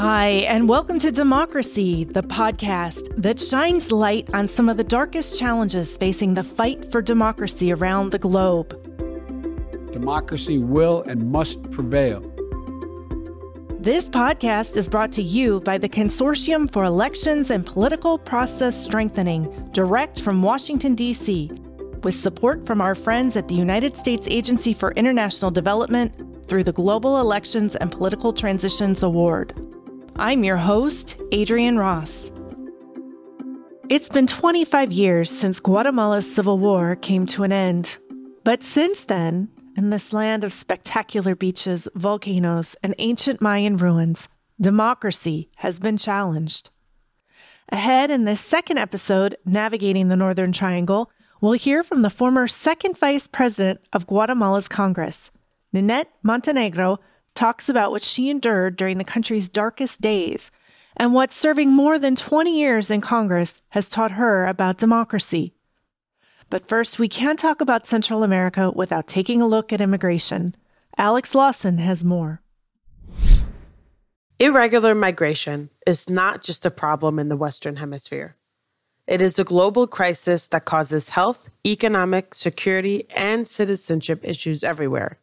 Hi, and welcome to Democracy, the podcast that shines light on some of the darkest challenges facing the fight for democracy around the globe. Democracy will and must prevail. This podcast is brought to you by the Consortium for Elections and Political Process Strengthening, direct from Washington, D.C., with support from our friends at the United States Agency for International Development through the Global Elections and Political Transitions Award. I'm your host, Adrian Ross. It's been 25 years since Guatemala's civil war came to an end. But since then, in this land of spectacular beaches, volcanoes, and ancient Mayan ruins, democracy has been challenged. Ahead in this second episode, Navigating the Northern Triangle, we'll hear from the former second vice president of Guatemala's Congress, Ninette Montenegro, talks about what she endured during the country's darkest days and what serving more than 20 years in Congress has taught her about democracy. But first, we can't talk about Central America without taking a look at immigration. Alex Lawson has more. Irregular migration is not just a problem in the Western Hemisphere. It is a global crisis that causes health, economic, security, and citizenship issues everywhere.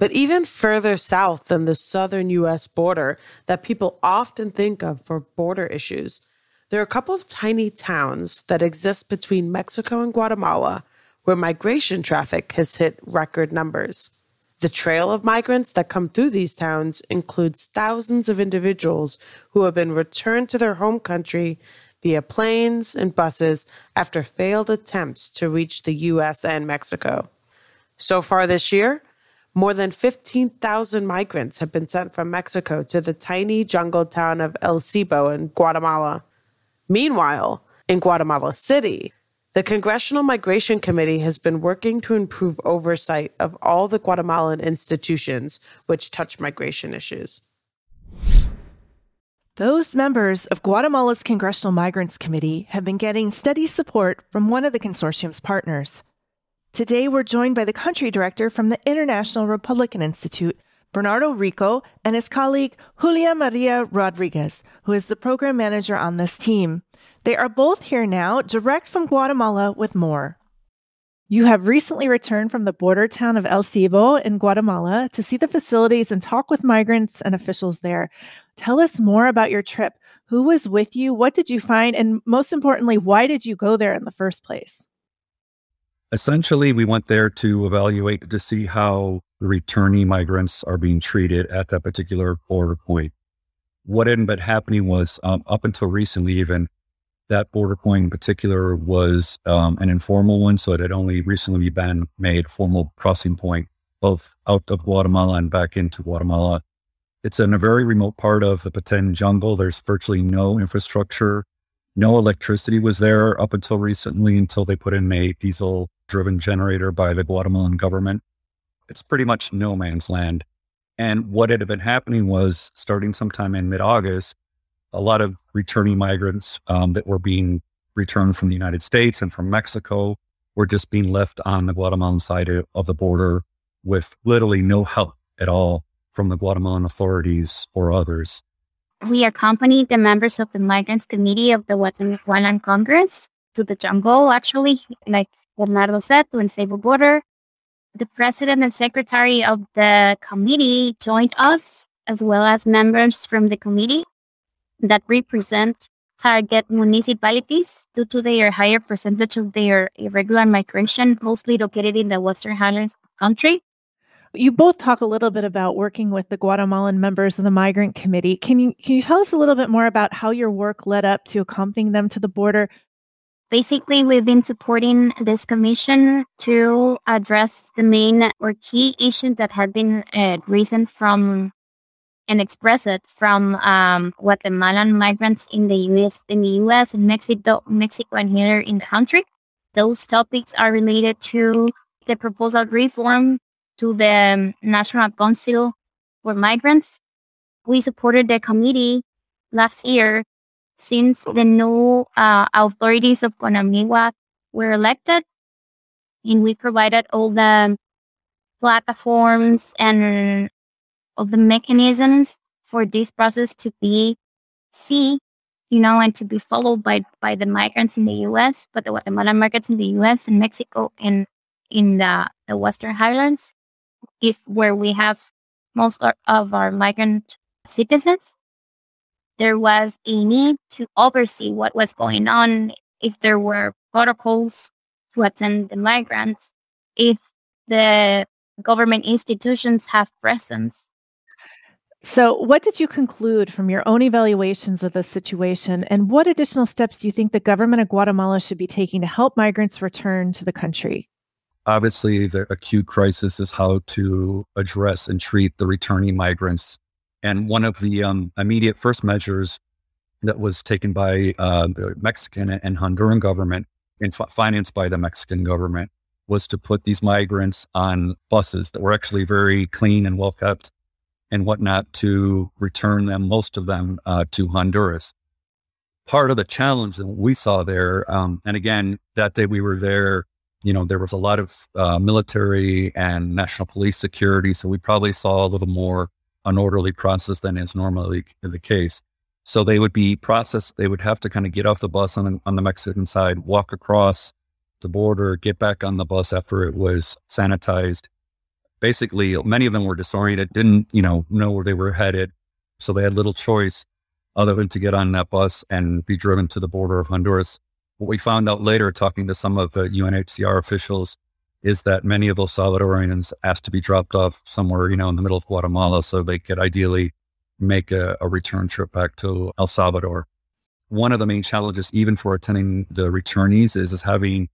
But even further south than the southern US border that people often think of for border issues, there are a couple of tiny towns that exist between Mexico and Guatemala where migration traffic has hit record numbers. The trail of migrants that come through these towns includes thousands of individuals who have been returned to their home country via planes and buses after failed attempts to reach the US and Mexico. So far this year, more than 15,000 migrants have been sent from Mexico to the tiny jungle town of El Ceibo in Guatemala. Meanwhile, in Guatemala City, the Congressional Migration Committee has been working to improve oversight of all the Guatemalan institutions which touch migration issues. Those members of Guatemala's Congressional Migrants Committee have been getting steady support from one of the consortium's partners. Today, we're joined by the country director from the International Republican Institute, Bernardo Rico, and his colleague, Julia Maria Rodriguez, who is the program manager on this team. They are both here now, direct from Guatemala, with more. You have recently returned from the border town of El Ceibo in Guatemala to see the facilities and talk with migrants and officials there. Tell us more about your trip. Who was with you? What did you find? And most importantly, why did you go there in the first place? Essentially, we went there to evaluate to see how the returning migrants are being treated at that particular border point. What had been happening was um, up until recently, even that border point in particular was um, an informal one. So it had only recently been made formal crossing point, both out of Guatemala and back into Guatemala. It's in a very remote part of the Petén jungle. There's virtually no infrastructure. No electricity was there up until recently, until they put in a diesel driven generator by the Guatemalan government. It's pretty much no man's land. And what had been happening was starting sometime in mid August, a lot of returning migrants um, that were being returned from the United States and from Mexico were just being left on the Guatemalan side of the border with literally no help at all from the Guatemalan authorities or others. We accompanied the members of the Migrants Committee of the Guatemalan Congress to the jungle, actually, like Bernardo said, to Ceibo border. The president and secretary of the committee joined us, as well as members from the committee that represent target municipalities due to their higher percentage of their irregular migration, mostly located in the western highlands country. You both talk a little bit about working with the Guatemalan members of the Migrant Committee. Can you can you tell us a little bit more about how your work led up to accompanying them to the border? Basically, we've been supporting this commission to address the main or key issues that have been uh, risen from and expressed from um, Guatemalan migrants in the U.S. in the U.S. and Mexico, Mexico, and here in the country. Those topics are related to the proposal reform to the National Council for Migrants. We supported the committee last year since the new uh, authorities of Conamigua were elected, and we provided all the platforms and all the mechanisms for this process to be seen, you know, and to be followed by by the migrants in the U.S., but the Guatemalan migrants in the U.S. and Mexico and in the, the Western Highlands, if where we have most of our migrant citizens, there was a need to oversee what was going on, if there were protocols to attend the migrants, if the government institutions have presence. So, what did you conclude from your own evaluations of the situation, and what additional steps do you think the government of Guatemala should be taking to help migrants return to the country? Obviously, the acute crisis is how to address and treat the returning migrants. And one of the um, immediate first measures that was taken by uh, the Mexican and Honduran government and f- financed by the Mexican government was to put these migrants on buses that were actually very clean and well kept and whatnot to return them, most of them, uh, to Honduras. Part of the challenge that we saw there, um, and again, that day we were there, you know, there was a lot of uh, military and national police security. So we probably saw a little more unorderly process than is normally the case. So they would be processed. They would have to kind of get off the bus on on the Mexican side, walk across the border, get back on the bus after it was sanitized. Basically, many of them were disoriented, didn't, you know, know where they were headed. So they had little choice other than to get on that bus and be driven to the border of Honduras. What we found out later, talking to some of the UNHCR officials, is that many of those Salvadorians asked to be dropped off somewhere, you know, in the middle of Guatemala so they could ideally make a, a return trip back to El Salvador. One of the main challenges, even for attending the returnees, is, is having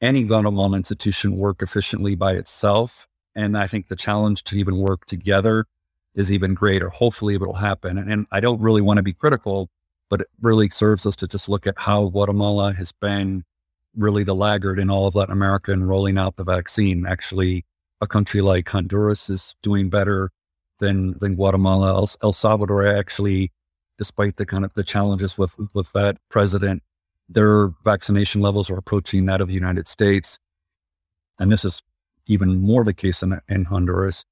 any Guatemalan institution work efficiently by itself. And I think the challenge to even work together is even greater. Hopefully it will happen. And, and I don't really want to be critical, but it really serves us to just look at how Guatemala has been really the laggard in all of Latin America in rolling out the vaccine. Actually, a country like Honduras is doing better than than Guatemala. El, El Salvador actually, despite the kind of the challenges with with that president, their vaccination levels are approaching that of the United States. And this is even more the case in, in Honduras.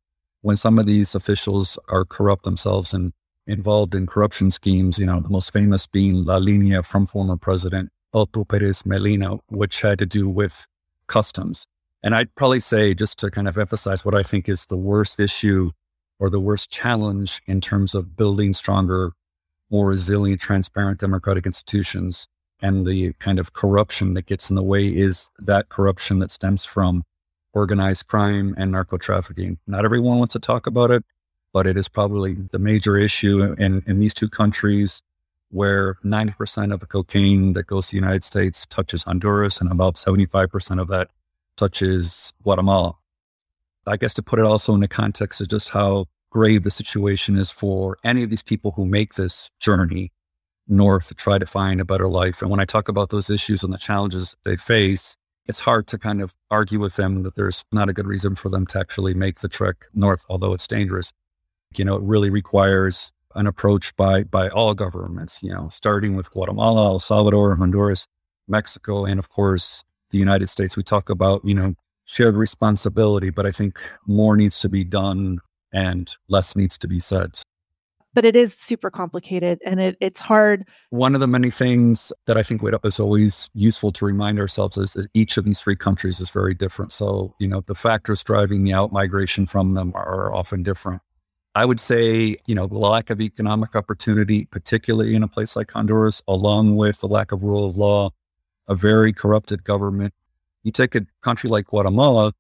When some of these officials are corrupt themselves and involved in corruption schemes, you know, the most famous being La Linea from former President Otto Perez Molina, which had to do with customs. And I'd probably say, just to kind of emphasize what I think is the worst issue or the worst challenge in terms of building stronger, more resilient, transparent democratic institutions and the kind of corruption that gets in the way is that corruption that stems from organized crime and narco trafficking. Not everyone wants to talk about it, but it is probably the major issue in, in these two countries where 90% of the cocaine that goes to the United States touches Honduras and about 75% of that touches Guatemala. I guess to put it also in the context of just how grave the situation is for any of these people who make this journey north to try to find a better life. And when I talk about those issues and the challenges they face, it's hard to kind of argue with them that there's not a good reason for them to actually make the trek north, although it's dangerous. You know, it really requires an approach by by all governments, you know, starting with Guatemala, El Salvador, Honduras, Mexico, and of course the United States. We talk about, you know, shared responsibility, but I think more needs to be done and less needs to be said but it is super complicated and it, it's hard. One of the many things that I think is always useful to remind ourselves is, is each of these three countries is very different. So, you know, the factors driving the out migration from them are often different. I would say, you know, the lack of economic opportunity, particularly in a place like Honduras, along with the lack of rule of law, a very corrupted government. You take a country like Guatemala,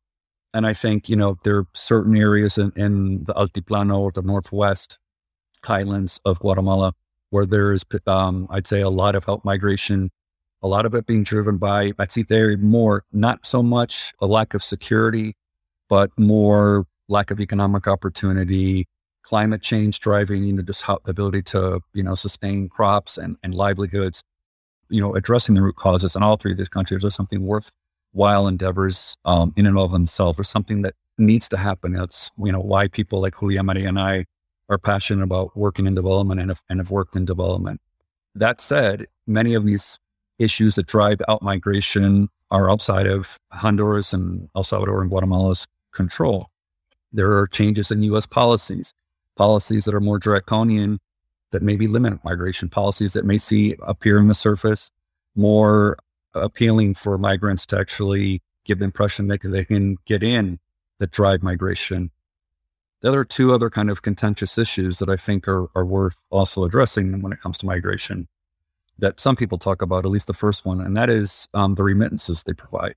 and I think, you know, there are certain areas in, in the Altiplano or the Northwest highlands of Guatemala, where there is, um, I'd say, a lot of help migration, a lot of it being driven by, I'd say there more, not so much a lack of security, but more lack of economic opportunity, climate change driving, you know, the ability to, you know, sustain crops and, and livelihoods, you know, addressing the root causes in all three of these countries are something worthwhile endeavors um, in and of themselves or something that needs to happen. That's, you know, why people like Julia Maria and I are passionate about working in development and have, and have worked in development. That said, many of these issues that drive out migration are outside of Honduras and El Salvador and Guatemala's control. There are changes in U.S. policies. Policies that are more draconian that maybe limit migration, policies that may see appear on the surface more appealing for migrants to actually give the impression that they can get in that drive migration. There are two other kind of contentious issues that I think are, are worth also addressing when it comes to migration that some people talk about, at least the first one, and that is um, the remittances they provide.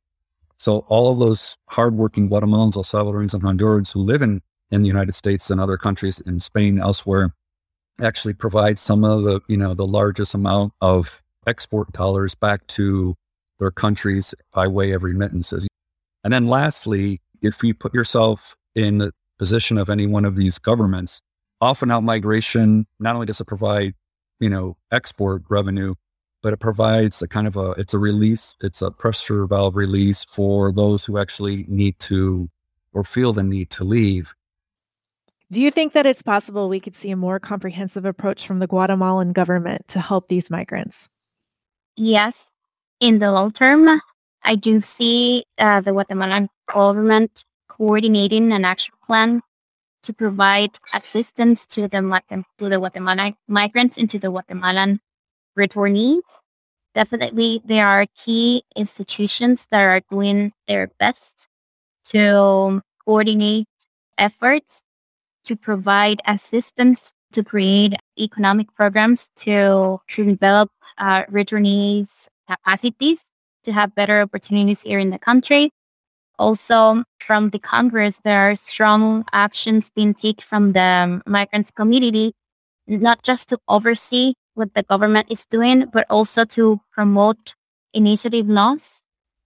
So all of those hardworking Guatemalans, El Salvadorans, and Hondurans who live in, in the United States and other countries, in Spain, elsewhere, actually provide some of the, you know, the largest amount of export dollars back to their countries by way of remittances. And then lastly, if you put yourself in the position of any one of these governments, often out migration, not only does it provide, you know, export revenue, but it provides a kind of a, it's a release, it's a pressure valve release for those who actually need to or feel the need to leave. Do you think that it's possible we could see a more comprehensive approach from the Guatemalan government to help these migrants? Yes. In the long term, I do see uh, the Guatemalan government coordinating an action plan to provide assistance to the to the Guatemalan migrants and to the Guatemalan returnees. Definitely, there are key institutions that are doing their best to coordinate efforts to provide assistance to create economic programs to, to develop uh, returnees capacities to have better opportunities here in the country. Also, from the Congress, there are strong actions being taken from the migrants community, not just to oversee what the government is doing, but also to promote initiative laws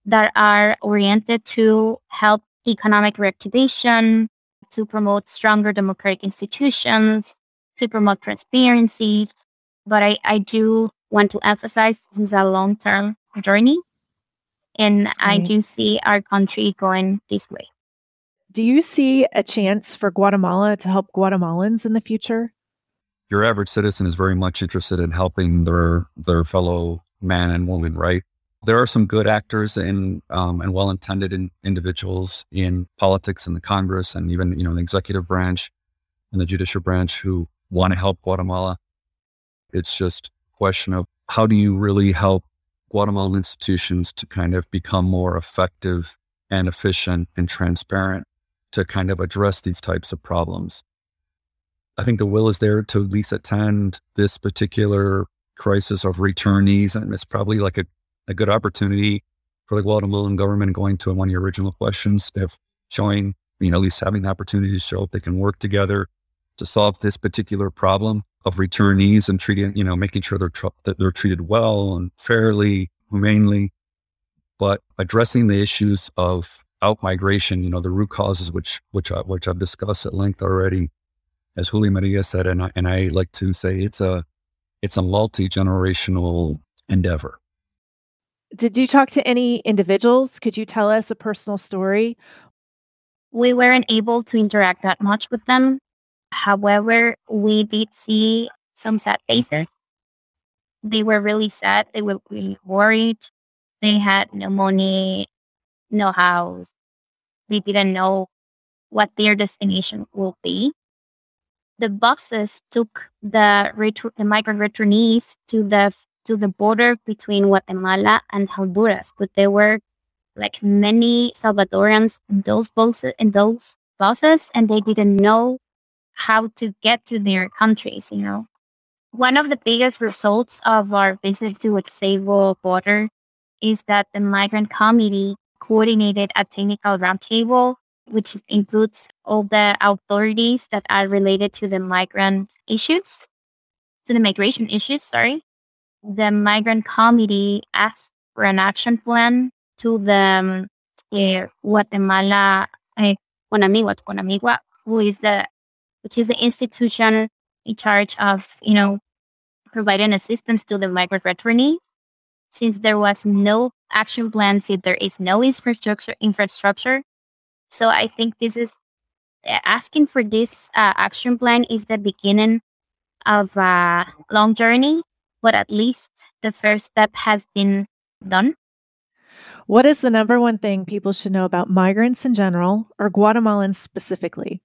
that are oriented to help economic reactivation, to promote stronger democratic institutions, to promote transparency. But I, I do want to emphasize this is a long term journey. And mm-hmm. I do see our country going this way. Do you see a chance for Guatemala to help Guatemalans in the future? Your average citizen is very much interested in helping their their fellow man and woman, right? There are some good actors and um, and well intended in, individuals in politics and the Congress and even you know the executive branch and the judicial branch who want to help Guatemala. It's just a question of how do you really help Guatemalan institutions to kind of become more effective and efficient and transparent to kind of address these types of problems. I think the will is there to at least attend this particular crisis of returnees. And it's probably like a, a good opportunity for the Guatemalan government going to one of your original questions of showing, you know, at least having the opportunity to show if they can work together to solve this particular problem of returnees and treating, you know, making sure they're tr- that they're treated well and fairly, humanely, but addressing the issues of out migration, you know, the root causes, which which I, which I've discussed at length already, as Julia Maria said, and I, and I like to say it's a it's a multi generational endeavor. Did you talk to any individuals? Could you tell us a personal story? We weren't able to interact that much with them However, we did see some sad faces. They were really sad. They were really worried. They had no money, no house. They didn't know what their destination will be. The buses took the the migrant returnees to the to the border between Guatemala and Honduras, but there were like many Salvadorans in those buses in those buses, and they didn't know how to get to their countries, you know. One of the biggest results of our visit to the Ceibo border is that the migrant committee coordinated a technical roundtable, which includes all the authorities that are related to the migrant issues, to the migration issues, sorry. The migrant committee asked for an action plan to the uh, Guatemala, uh, Conamigua, Conamigua, who is the which is the institution in charge of, you know, providing assistance to the migrant returnees. Since there was no action plan, since there is no infrastructure, infrastructure. So I think this is asking for this uh, action plan is the beginning of a long journey, but at least the first step has been done. What is the number one thing people should know about migrants in general or Guatemalans specifically?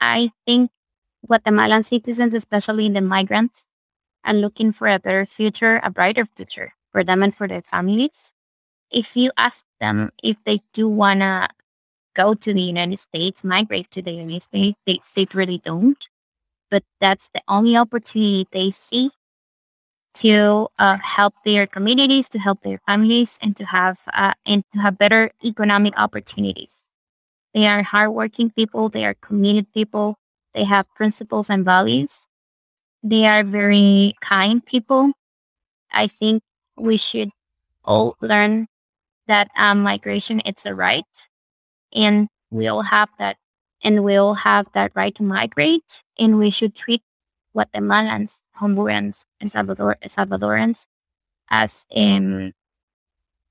I think Guatemalan citizens, especially the migrants, are looking for a better future, a brighter future for them and for their families. If you ask them if they do want to go to the United States, migrate to the United States, they, they really don't. But that's the only opportunity they see to uh, help their communities, to help their families, and to have uh, and to have better economic opportunities. They are hardworking people. They are committed people. They have principles and values. They are very kind people. I think we should all learn that um, migration it's a right, and we all have that, and we all have that right to migrate, and we should treat Guatemalans, Hondurans, and Salvador Salvadorans as um,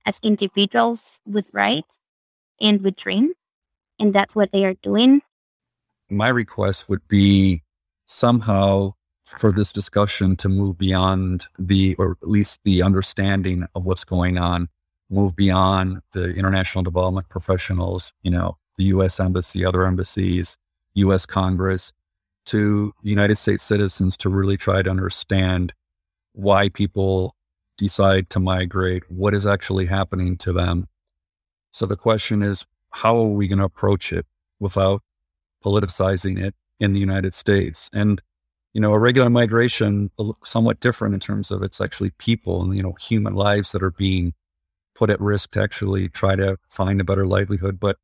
as individuals with rights and with dreams, and that's what they are doing. My request would be somehow for this discussion to move beyond the, or at least the understanding of what's going on, move beyond the international development professionals, you know, the U.S. Embassy, other embassies, U.S. Congress, to United States citizens to really try to understand why people decide to migrate, what is actually happening to them. So the question is, how are we going to approach it without politicizing it in the United States? And, you know, a regular migration somewhat different in terms of it's actually people and, you know, human lives that are being put at risk to actually try to find a better livelihood. But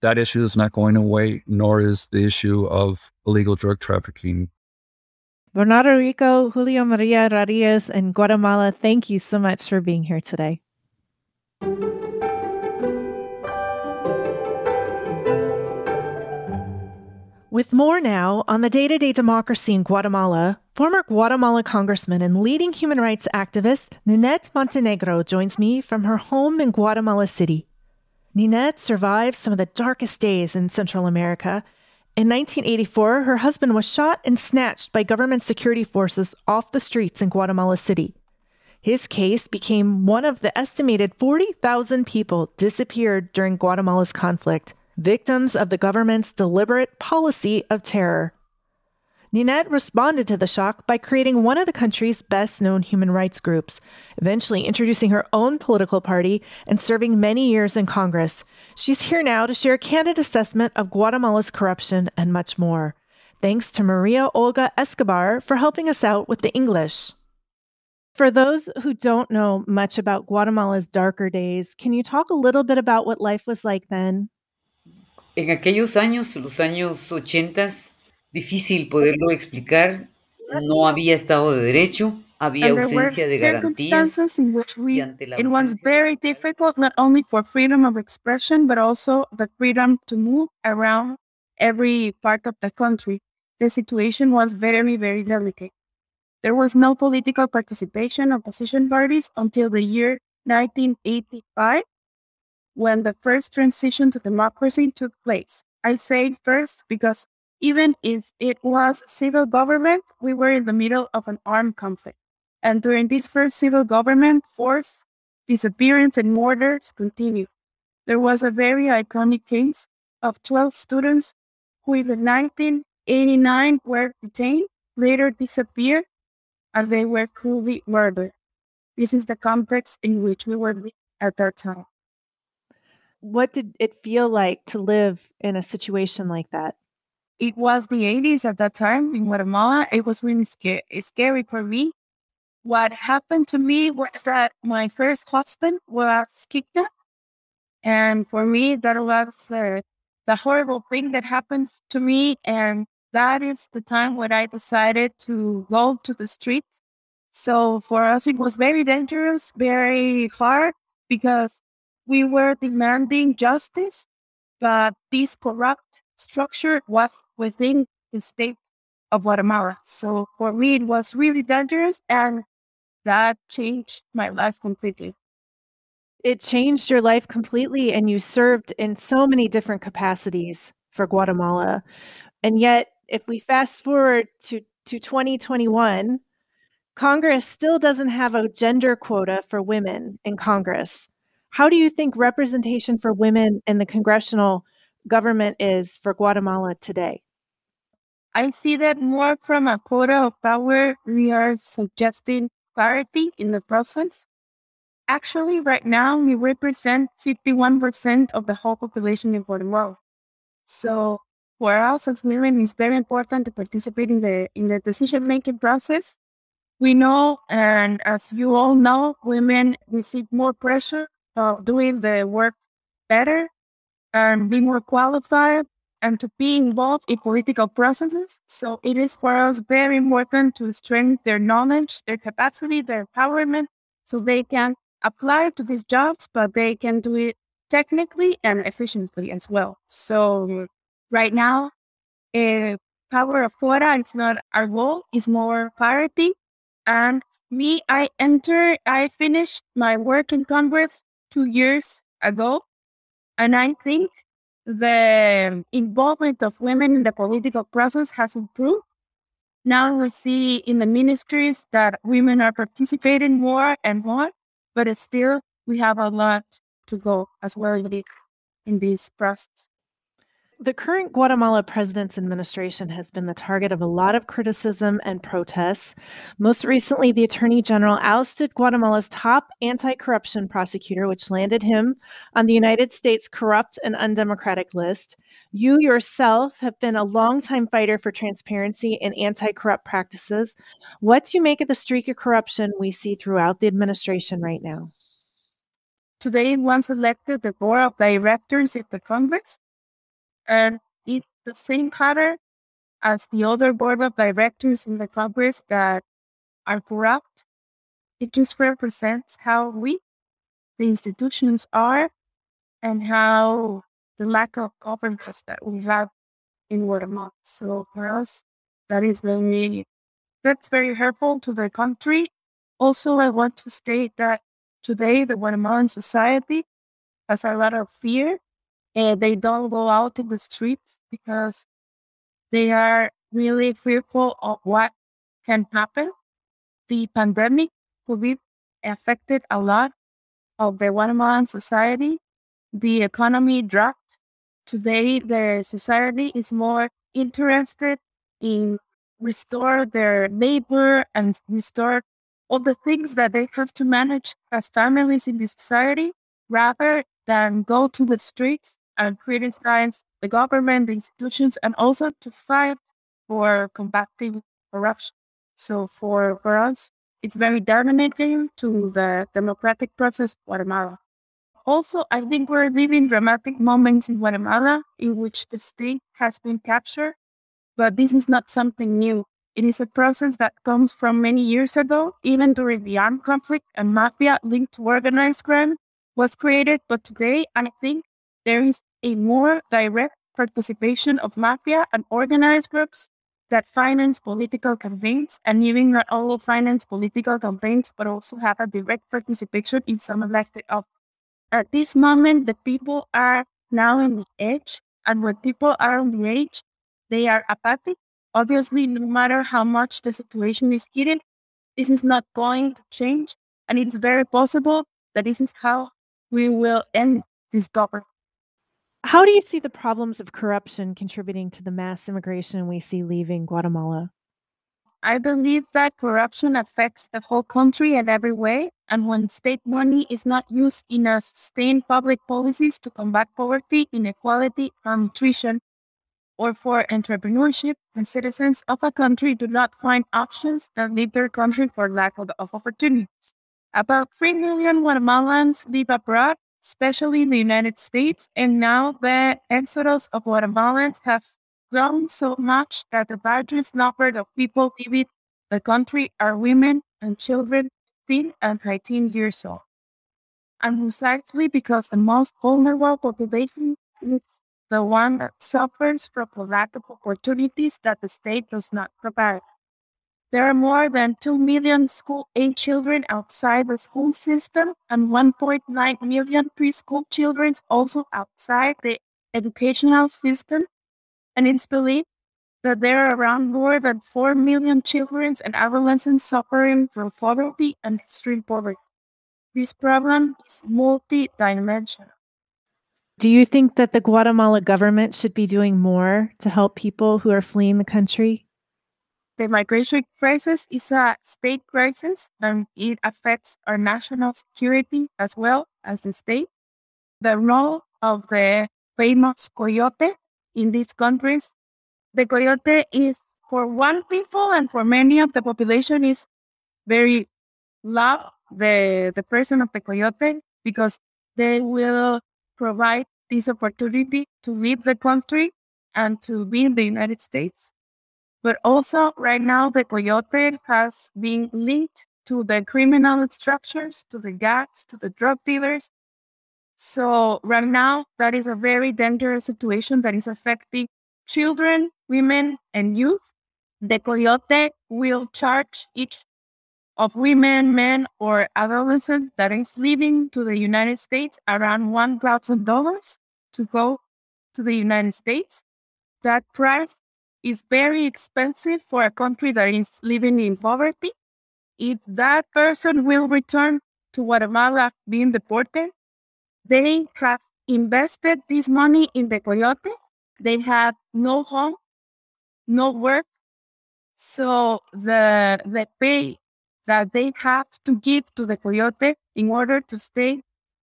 that issue is not going away, nor is the issue of illegal drug trafficking. Bernardo Rico, Julia Maria Rarias, and Guatemala, thank you so much for being here today. With more now on the day to day democracy in Guatemala, former Guatemala Congressman and leading human rights activist Ninette Montenegro joins me from her home in Guatemala City. Ninette survived some of the darkest days in Central America. In 1984, her husband was shot and snatched by government security forces off the streets in Guatemala City. His case became one of the estimated 40,000 people disappeared during Guatemala's conflict, victims of the government's deliberate policy of terror. Ninette responded to the shock by creating one of the country's best known human rights groups, eventually introducing her own political party and serving many years in Congress. She's here now to share a candid assessment of Guatemala's corruption and much more. Thanks to Maria Olga Escobar for helping us out with the English. For those who don't know much about Guatemala's darker days, can you talk a little bit about what life was like then? En aquellos años, los años ochentas, difícil poderlo explicar. No había Estado de Derecho, había ausencia de garantías. In which we, it was very difficult not only for freedom of expression, but also the freedom to move around every part of the country. The situation was very, very delicate. There was no political participation of opposition parties until the year 1985, when the first transition to democracy took place. I say first because even if it was civil government, we were in the middle of an armed conflict. And during this first civil government, force, disappearance, and murders continued. There was a very iconic case of 12 students who in 1989 were detained, later disappeared, and they were cruelly murdered. This is the context in which we were at that time. What did it feel like to live in a situation like that? It was the 80s at that time in Guatemala. It was really scary, scary for me. What happened to me was that my first husband was kidnapped. And for me, that was uh, the horrible thing that happened to me. And that is the time when I decided to go to the street. So for us, it was very dangerous, very hard because we were demanding justice, but this corrupt structure was within the state of Guatemala. So for me, it was really dangerous and that changed my life completely. It changed your life completely, and you served in so many different capacities for Guatemala. And yet, if we fast forward to, to 2021, Congress still doesn't have a gender quota for women in Congress. How do you think representation for women in the congressional government is for Guatemala today? I see that more from a quota of power. We are suggesting clarity in the process. Actually, right now, we represent 51% of the whole population in Guatemala. So for us as women, it's very important to participate in the in the decision making process. We know, and as you all know, women receive more pressure of doing the work better and be more qualified and to be involved in political processes. So it is for us very important to strengthen their knowledge, their capacity, their empowerment, so they can apply to these jobs, but they can do it technically and efficiently as well. So right now, uh, power of quota is not our goal, it's more parity. And me, I enter, I finished my work in Congress two years ago. And I think the involvement of women in the political process has improved. Now we see in the ministries that women are participating more and more, but still we have a lot to go as well in this process. The current Guatemala president's administration has been the target of a lot of criticism and protests. Most recently, the attorney general ousted Guatemala's top anti corruption prosecutor, which landed him on the United States corrupt and undemocratic list. You yourself have been a longtime fighter for transparency and anti corrupt practices. What do you make of the streak of corruption we see throughout the administration right now? Today, once elected the board of directors in the Congress, and it's the same pattern as the other board of directors in the Congress that are corrupt. It just represents how weak the institutions are and how the lack of governance that we have in Guatemala. So for us, that is very that's very hurtful to the country. Also, I want to state that today the Guatemalan society has a lot of fear and they don't go out in the streets because they are really fearful of what can happen. The pandemic COVID affected a lot of the Guatemalan society. The economy dropped. Today, the society is more interested in restore their labor and restore all the things that they have to manage as families in the society rather than go to the streets and create criticize the government, the institutions, and also to fight for combating corruption. So for, for us, it's very damaging to the democratic process of Guatemala. Also, I think we're living dramatic moments in Guatemala in which the state has been captured, but this is not something new. It is a process that comes from many years ago, even during the armed conflict and mafia linked to organized crime was created. But today, I think there is a more direct participation of mafia and organized groups that finance political campaigns and even not only finance political campaigns, but also have a direct participation in some elected office. At this moment, the people are now in the edge, and when people are on the edge, they are apathic. Obviously, no matter how much the situation is heated, this is not going to change, and it's very possible that this is how we will end this government. How do you see the problems of corruption contributing to the mass immigration we see leaving Guatemala? I believe that corruption affects the whole country in every way. And when state money is not used in a sustained public policies to combat poverty, inequality, and nutrition, or for entrepreneurship, the citizens of a country do not find options and leave their country for lack of, of opportunities. About 3 million Guatemalans live abroad especially in the United States. And now the exodus of Guatemalans has grown so much that the largest number of people leaving the country are women and children 15 and 18 years old. And precisely because the most vulnerable population is the one that suffers from the lack of opportunities that the state does not provide. There are more than 2 million school age children outside the school system and 1.9 million preschool children also outside the educational system. And it's believed that there are around more than 4 million children and adolescents suffering from poverty and extreme poverty. This problem is multidimensional. Do you think that the Guatemala government should be doing more to help people who are fleeing the country? The migration crisis is a state crisis and it affects our national security as well as the state. The role of the famous coyote in these countries. The coyote is for one people and for many of the population is very love the the person of the coyote because they will provide this opportunity to leave the country and to be in the United States. But also right now the coyote has been linked to the criminal structures, to the gangs, to the drug dealers. So right now that is a very dangerous situation that is affecting children, women, and youth. The coyote will charge each of women, men, or adolescents that is leaving to the United States around $1,000 to go to the United States. That price is very expensive for a country that is living in poverty. If that person will return to Guatemala being deported, they have invested this money in the coyote. They have no home, no work. So the the pay that they have to give to the coyote in order to stay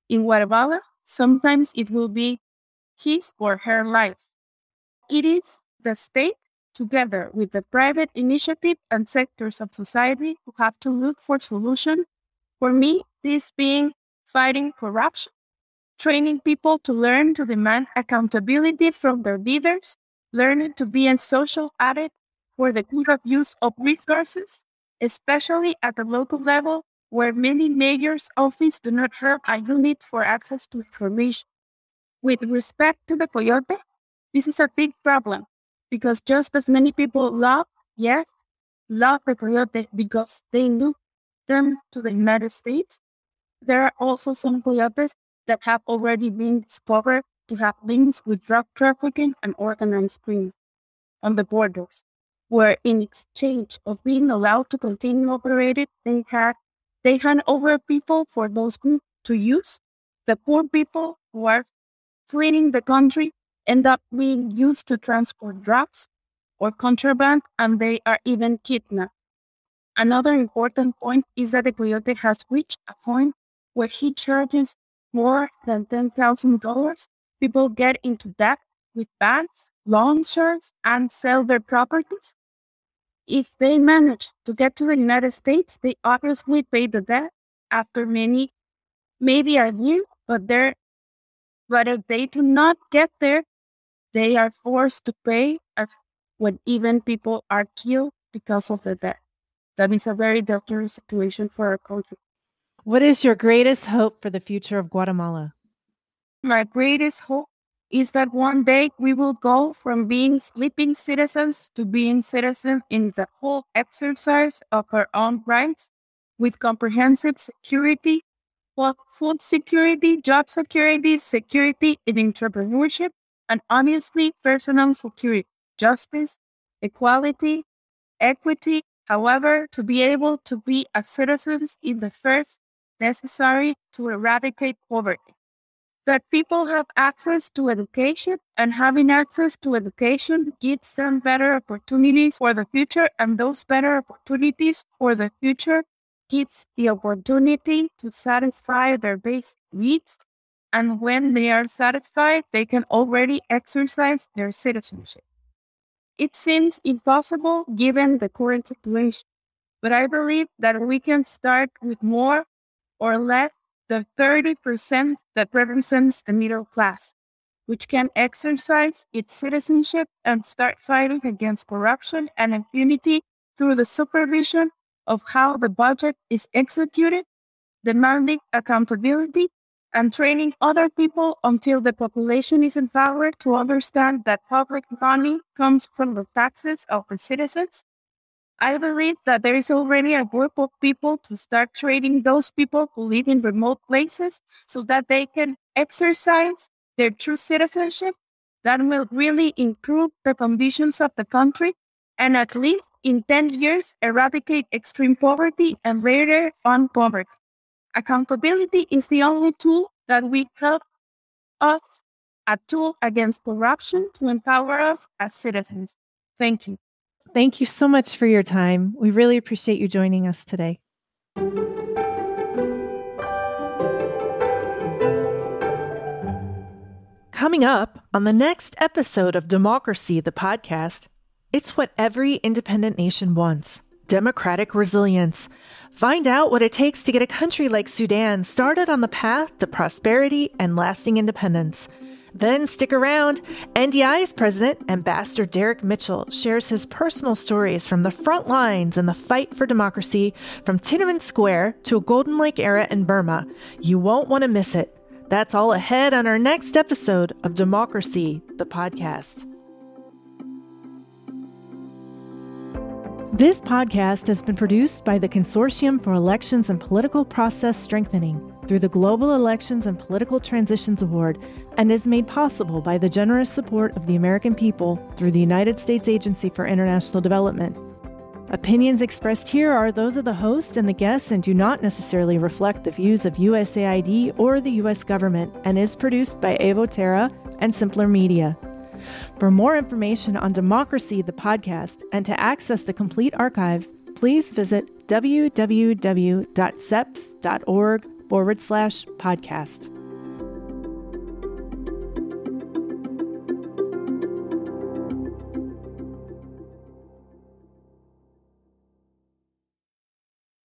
in Guatemala, sometimes it will be his or her life. It is the state, together with the private initiative and sectors of society, who have to look for solutions. For me, this being fighting corruption, training people to learn to demand accountability from their leaders, learning to be a social addict for the good use of resources, especially at the local level where many mayors' offices do not have a unit for access to information. With respect to the coyote, this is a big problem because just as many people love, yes, love the coyote because they knew them to the United States, there are also some coyotes that have already been discovered to have links with drug trafficking and organized crime on the borders where in exchange of being allowed to continue operating, they had they hand over people for those groups to use. The poor people who are fleeing the country end up being used to transport drugs or contraband, and they are even kidnapped. Another important point is that the coyote has reached a point where he charges more than $10,000. People get into debt with banks loan sharks and sell their properties. If they manage to get to the United States, they obviously pay the debt after many, maybe a year, but they're, but if they do not get there, they are forced to pay when even people are killed because of the debt. That is a very dangerous situation for our country. What is your greatest hope for the future of Guatemala? My greatest hope is that one day we will go from being sleeping citizens to being citizens in the whole exercise of our own rights with comprehensive security, well, food security, job security, security in entrepreneurship, and obviously personal security, justice, equality, equity. However, to be able to be a citizen in the first necessary to eradicate poverty that people have access to education and having access to education gives them better opportunities for the future and those better opportunities for the future gives the opportunity to satisfy their basic needs and when they are satisfied they can already exercise their citizenship. It seems impossible given the current situation but i believe that we can start with more or less the 30% that represents the middle class, which can exercise its citizenship and start fighting against corruption and impunity through the supervision of how the budget is executed, demanding accountability, and training other people until the population is empowered to understand that public money comes from the taxes of the citizens I believe that there is already a group of people to start training those people who live in remote places so that they can exercise their true citizenship that will really improve the conditions of the country and at least in 10 years eradicate extreme poverty and later on poverty. Accountability is the only tool that will help us a tool against corruption to empower us as citizens. Thank you. Thank you so much for your time. We really appreciate you joining us today. Coming up on the next episode of Democracy, the podcast, it's what every independent nation wants democratic resilience. Find out what it takes to get a country like Sudan started on the path to prosperity and lasting independence. Then stick around. NDI's president, Ambassador Derek Mitchell, shares his personal stories from the front lines in the fight for democracy from Tiananmen Square to a Golden Lake era in Burma. You won't want to miss it. That's all ahead on our next episode of Democracy, the podcast. This podcast has been produced by the Consortium for Elections and Political Process Strengthening through the Global Elections and Political Transitions Award and is made possible by the generous support of the American people through the United States Agency for International Development. Opinions expressed here are those of the host and the guests and do not necessarily reflect the views of USAID or the U.S. government and is produced by Evo Terra and Simpler Media. For more information on Democracy, the podcast, and to access the complete archives, please visit www.cepps.org forward slash podcast.